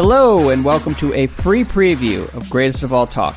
Hello, and welcome to a free preview of Greatest of All Talk.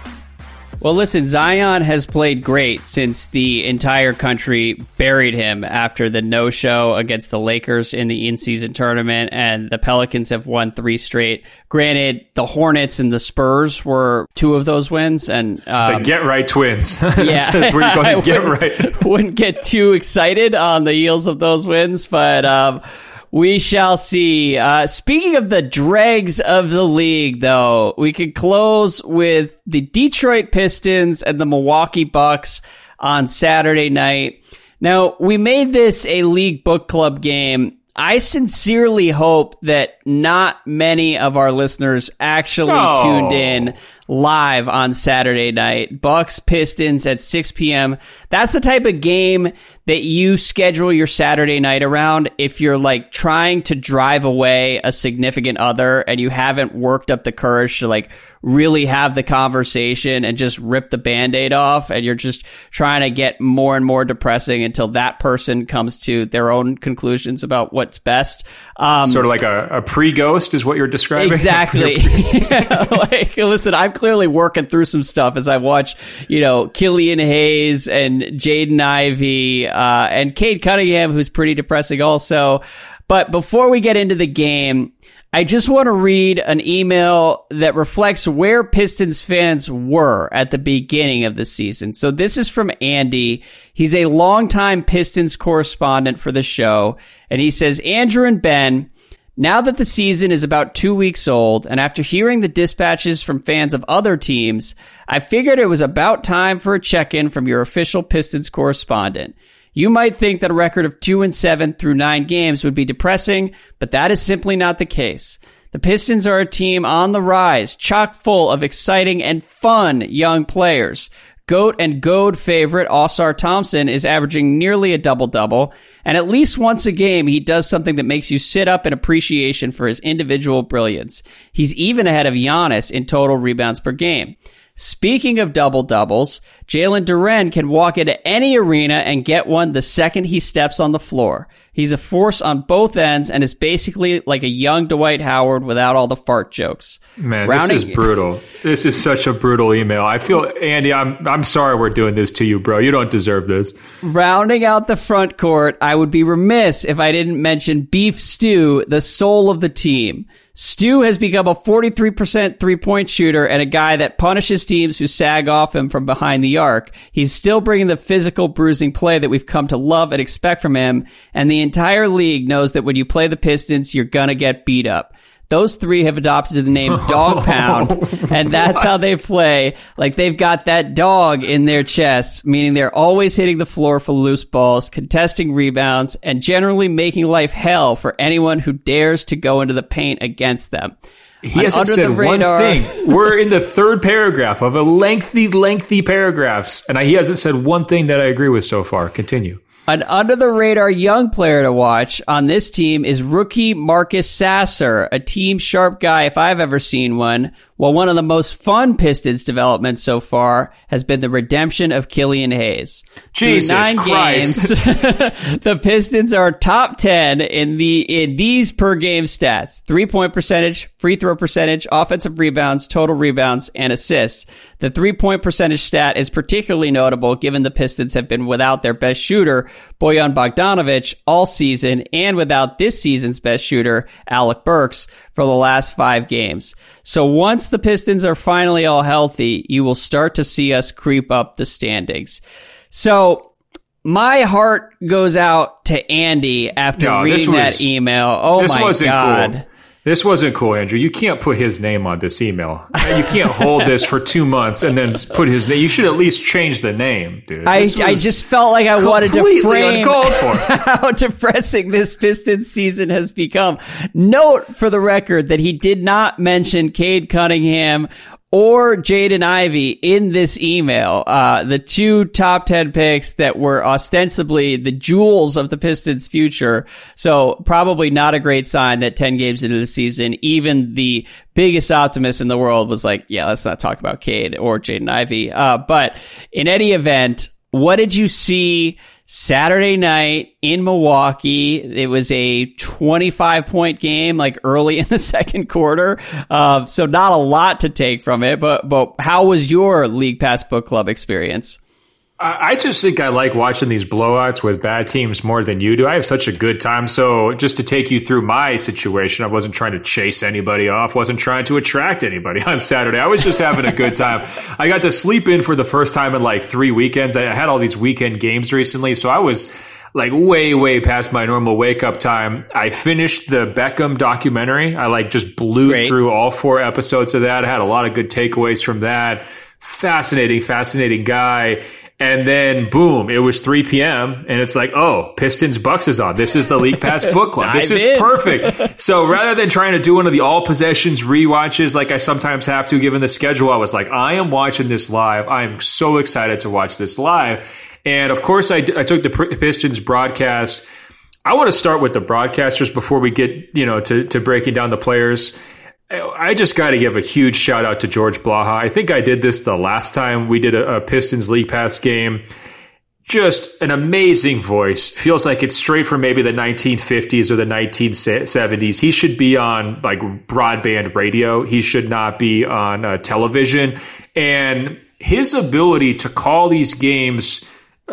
Well, listen, Zion has played great since the entire country buried him after the no show against the Lakers in the in season tournament, and the Pelicans have won three straight. Granted, the Hornets and the Spurs were two of those wins, and um, the get right twins. Yeah, that's where you're going to get right. wouldn't get too excited on the heels of those wins, but. Um, we shall see. Uh, speaking of the dregs of the league, though, we can close with the Detroit Pistons and the Milwaukee Bucks on Saturday night. Now, we made this a league book club game. I sincerely hope that not many of our listeners actually oh. tuned in live on Saturday night. Bucks Pistons at 6 p.m. That's the type of game that you schedule your Saturday night around if you're like trying to drive away a significant other and you haven't worked up the courage to like really have the conversation and just rip the band-aid off and you're just trying to get more and more depressing until that person comes to their own conclusions about what's best. Um, sort of like a, a pre-ghost is what you're describing. Exactly. like, listen, I'm clearly working through some stuff as I watch, you know, Killian Hayes and Jaden Ivey uh, and Cade Cunningham, who's pretty depressing also. But before we get into the game, I just want to read an email that reflects where Pistons fans were at the beginning of the season. So this is from Andy. He's a longtime Pistons correspondent for the show. And he says, Andrew and Ben, now that the season is about two weeks old, and after hearing the dispatches from fans of other teams, I figured it was about time for a check in from your official Pistons correspondent. You might think that a record of 2 and 7 through 9 games would be depressing, but that is simply not the case. The Pistons are a team on the rise, chock full of exciting and fun young players. GOAT and GOAD favorite Ausar Thompson is averaging nearly a double double, and at least once a game he does something that makes you sit up in appreciation for his individual brilliance. He's even ahead of Giannis in total rebounds per game. Speaking of double doubles, Jalen Duren can walk into any arena and get one the second he steps on the floor. He's a force on both ends and is basically like a young Dwight Howard without all the fart jokes. Man, Rounding- this is brutal. This is such a brutal email. I feel Andy, I'm I'm sorry we're doing this to you, bro. You don't deserve this. Rounding out the front court, I would be remiss if I didn't mention Beef Stew, the soul of the team. Stu has become a 43% three point shooter and a guy that punishes teams who sag off him from behind the arc. He's still bringing the physical bruising play that we've come to love and expect from him. And the entire league knows that when you play the Pistons, you're going to get beat up. Those three have adopted the name Dog Pound, and that's how they play. Like they've got that dog in their chest, meaning they're always hitting the floor for loose balls, contesting rebounds, and generally making life hell for anyone who dares to go into the paint against them. He hasn't said one thing. We're in the third paragraph of a lengthy, lengthy paragraphs, and he hasn't said one thing that I agree with so far. Continue. An under the radar young player to watch on this team is rookie Marcus Sasser, a team sharp guy if I've ever seen one, well, one of the most fun Pistons developments so far has been the redemption of Killian Hayes. Jesus nine Christ. games, the Pistons are top 10 in the, in these per game stats. Three point percentage, free throw percentage, offensive rebounds, total rebounds, and assists. The three point percentage stat is particularly notable given the Pistons have been without their best shooter, Bojan Bogdanovic, all season and without this season's best shooter, Alec Burks for the last five games. So once the Pistons are finally all healthy, you will start to see us creep up the standings. So my heart goes out to Andy after no, reading was, that email. Oh my god. Cool. This wasn't cool, Andrew. You can't put his name on this email. You can't hold this for two months and then put his name. You should at least change the name, dude. I, I just felt like I wanted to frame for. how depressing this Pistons season has become. Note for the record that he did not mention Cade Cunningham or Jaden Ivey in this email. Uh, the two top 10 picks that were ostensibly the jewels of the Pistons' future. So probably not a great sign that 10 games into the season, even the biggest optimist in the world was like, yeah, let's not talk about Cade or Jaden Ivey. Uh, but in any event, what did you see Saturday night in Milwaukee. It was a 25 point game, like early in the second quarter. Uh, so not a lot to take from it, but, but how was your League Pass Book Club experience? I just think I like watching these blowouts with bad teams more than you do. I have such a good time. So, just to take you through my situation, I wasn't trying to chase anybody off, wasn't trying to attract anybody on Saturday. I was just having a good time. I got to sleep in for the first time in like three weekends. I had all these weekend games recently. So, I was like way, way past my normal wake up time. I finished the Beckham documentary. I like just blew Great. through all four episodes of that. I had a lot of good takeaways from that. Fascinating, fascinating guy and then boom, it was 3 p.m. and it's like, oh, Pistons Bucks is on. This is the League Pass book club. this is in. perfect. so rather than trying to do one of the all possessions re-watches like I sometimes have to given the schedule, I was like, I am watching this live. I am so excited to watch this live. And of course, I, I took the Pistons broadcast. I want to start with the broadcasters before we get, you know, to, to breaking down the players. I just got to give a huge shout out to George Blaha. I think I did this the last time we did a, a, Pistons League Pass game. Just an amazing voice. Feels like it's straight from maybe the 1950s or the 1970s. He should be on like broadband radio. He should not be on uh, television. And his ability to call these games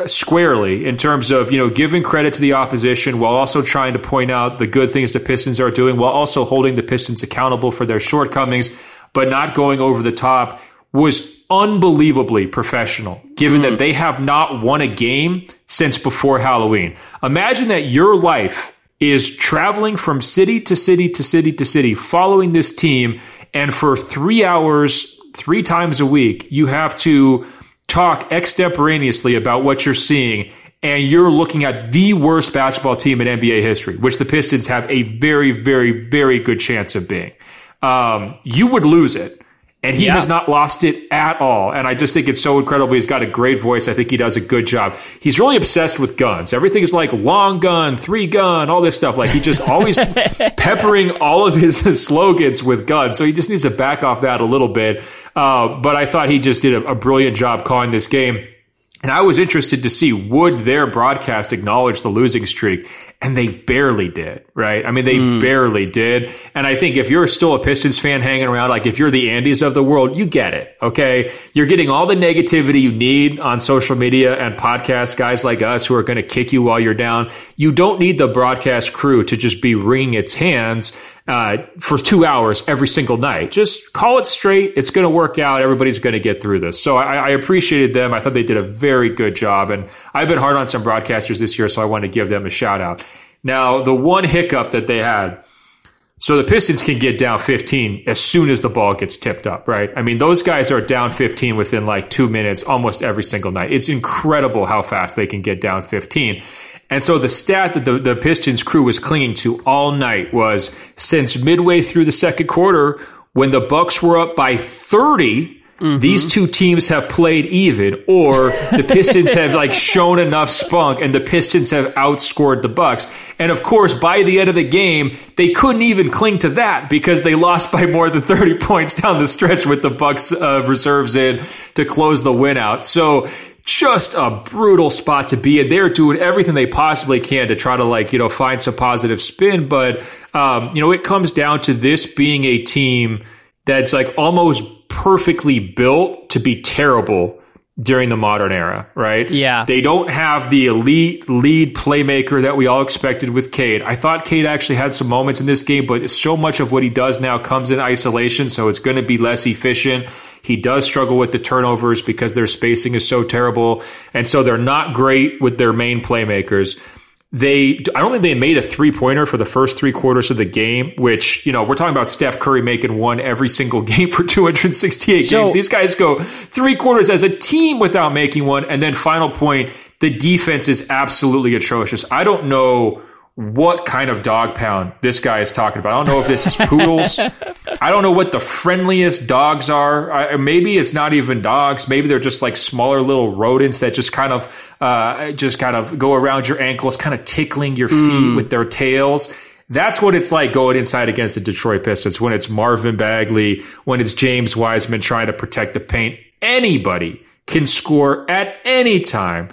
squarely in terms of you know giving credit to the opposition while also trying to point out the good things the Pistons are doing while also holding the Pistons accountable for their shortcomings but not going over the top was unbelievably professional given mm. that they have not won a game since before Halloween. Imagine that your life is traveling from city to city to city to city following this team and for 3 hours 3 times a week you have to talk extemporaneously about what you're seeing and you're looking at the worst basketball team in NBA history, which the Pistons have a very, very, very good chance of being, um, you would lose it. And he yeah. has not lost it at all. And I just think it's so incredible. He's got a great voice. I think he does a good job. He's really obsessed with guns. Everything is like long gun, three gun, all this stuff. Like he just always peppering all of his slogans with guns. So he just needs to back off that a little bit. Uh, but I thought he just did a, a brilliant job calling this game. And I was interested to see would their broadcast acknowledge the losing streak, and they barely did, right? I mean, they mm. barely did. And I think if you're still a Pistons fan hanging around, like if you're the Andys of the world, you get it, okay? You're getting all the negativity you need on social media and podcasts, guys like us who are going to kick you while you're down. You don't need the broadcast crew to just be wringing its hands uh, for two hours every single night. Just call it straight. It's going to work out. Everybody's going to get through this. So I, I, appreciated them. I thought they did a very good job. And I've been hard on some broadcasters this year, so I want to give them a shout out. Now, the one hiccup that they had. So the Pistons can get down 15 as soon as the ball gets tipped up, right? I mean, those guys are down 15 within like two minutes almost every single night. It's incredible how fast they can get down 15. And so the stat that the, the Pistons crew was clinging to all night was since midway through the second quarter, when the Bucks were up by 30, Mm-hmm. These two teams have played even, or the Pistons have like shown enough spunk, and the Pistons have outscored the Bucks. And of course, by the end of the game, they couldn't even cling to that because they lost by more than thirty points down the stretch with the Bucks uh, reserves in to close the win out. So just a brutal spot to be in. They're doing everything they possibly can to try to like, you know, find some positive spin. But, um, you know, it comes down to this being a team that's like almost perfectly built to be terrible during the modern era, right? Yeah. They don't have the elite lead playmaker that we all expected with Cade. I thought Cade actually had some moments in this game, but so much of what he does now comes in isolation, so it's going to be less efficient. He does struggle with the turnovers because their spacing is so terrible. And so they're not great with their main playmakers. They, I don't think they made a three pointer for the first three quarters of the game, which, you know, we're talking about Steph Curry making one every single game for 268 so, games. These guys go three quarters as a team without making one. And then final point, the defense is absolutely atrocious. I don't know what kind of dog pound this guy is talking about. I don't know if this is poodles. I don't know what the friendliest dogs are. I, maybe it's not even dogs. Maybe they're just like smaller little rodents that just kind of, uh, just kind of go around your ankles, kind of tickling your feet mm. with their tails. That's what it's like going inside against the Detroit Pistons when it's Marvin Bagley, when it's James Wiseman trying to protect the paint. Anybody can score at any time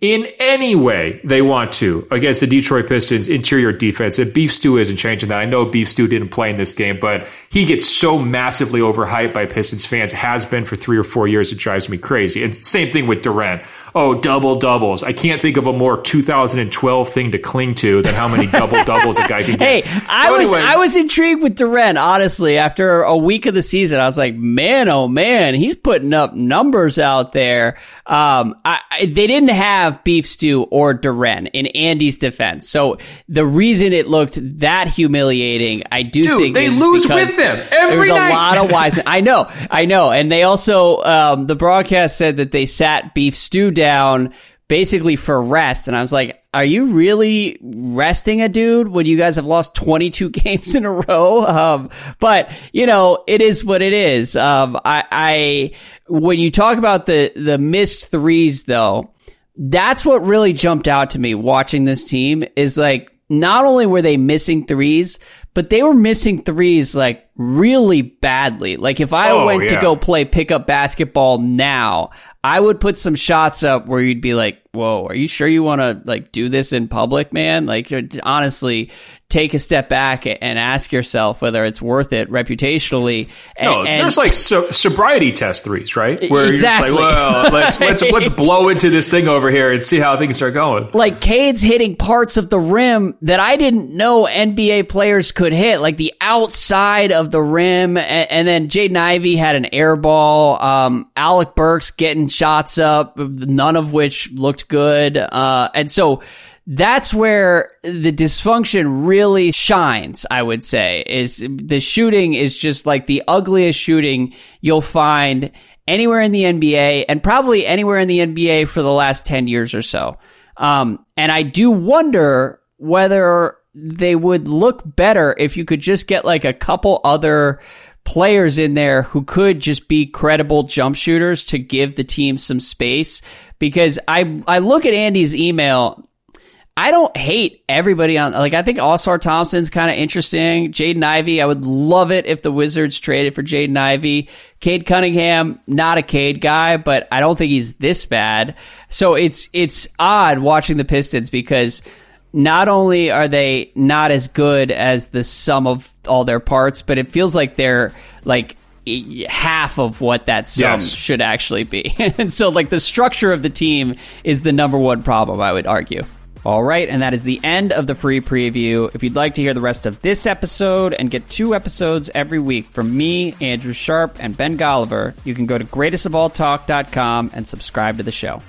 in any way they want to against the Detroit Pistons interior defense. And Beef Stew isn't changing that. I know Beef Stew didn't play in this game, but he gets so massively overhyped by Pistons fans, has been for three or four years. It drives me crazy. And same thing with Duren. Oh, double doubles. I can't think of a more 2012 thing to cling to than how many double doubles a guy can get. Hey, I was I was intrigued with Duren, honestly, after a week of the season. I was like, man, oh man, he's putting up numbers out there. Um, I, I, they didn't have beef stew or Duren in Andy's defense. So the reason it looked that humiliating, I do Dude, think they lose with them every There's night. a lot of wise men. I know, I know. And they also, um, the broadcast said that they sat beef stew down basically for rest. And I was like, are you really resting a dude when you guys have lost 22 games in a row? Um, but you know, it is what it is. Um, I, I, when you talk about the, the missed threes though, that's what really jumped out to me watching this team is like, not only were they missing threes, but they were missing threes like really badly. Like if I Oh, went to go play pickup basketball now, I would put some shots up where you'd be like, "Whoa, are you sure you want to like do this in public, man?" Like honestly, take a step back and ask yourself whether it's worth it reputationally. And, No, and- there's like so, sobriety test threes, right? Where Exactly. you're just like, well, let's let's let's blow into this thing over here and see how things start going. like Cade's hitting parts of the rim that I didn't know NBA players could hit, like the outside of the rim. And, and then Jaden Ivey had an air ball. Um, Alec Burks getting shots up, none of which looked good. Uh, and so that's where the dysfunction really shines, I would say, is the shooting is just like the ugliest shooting you'll find anywhere in the NBA and probably anywhere in the NBA for the last 10 years or so. Um, and I do wonder whether they would look better if you could just get like a couple other players in there who could just be credible jump shooters to give the team some space. Because I, I look at Andy's email I don't hate everybody on like I think Ausar Thompson's kind of interesting. Jaden Ivey, I would love it if the Wizards traded for Jaden Ivey. Cade Cunningham, not a Cade guy, but I don't think he's this bad. So it's it's odd watching the Pistons because not only are they not as good as the sum of all their parts, but it feels like they're like half of what that sum Yes. should actually be. and so like the structure of the team is the number one problem, I would argue. All right, and that is the end of the free preview. If you'd like to hear the rest of this episode and get two episodes every week from me, Andrew Sharp, and Ben Golliver, you can go to greatestofalltalk.com and subscribe to the show.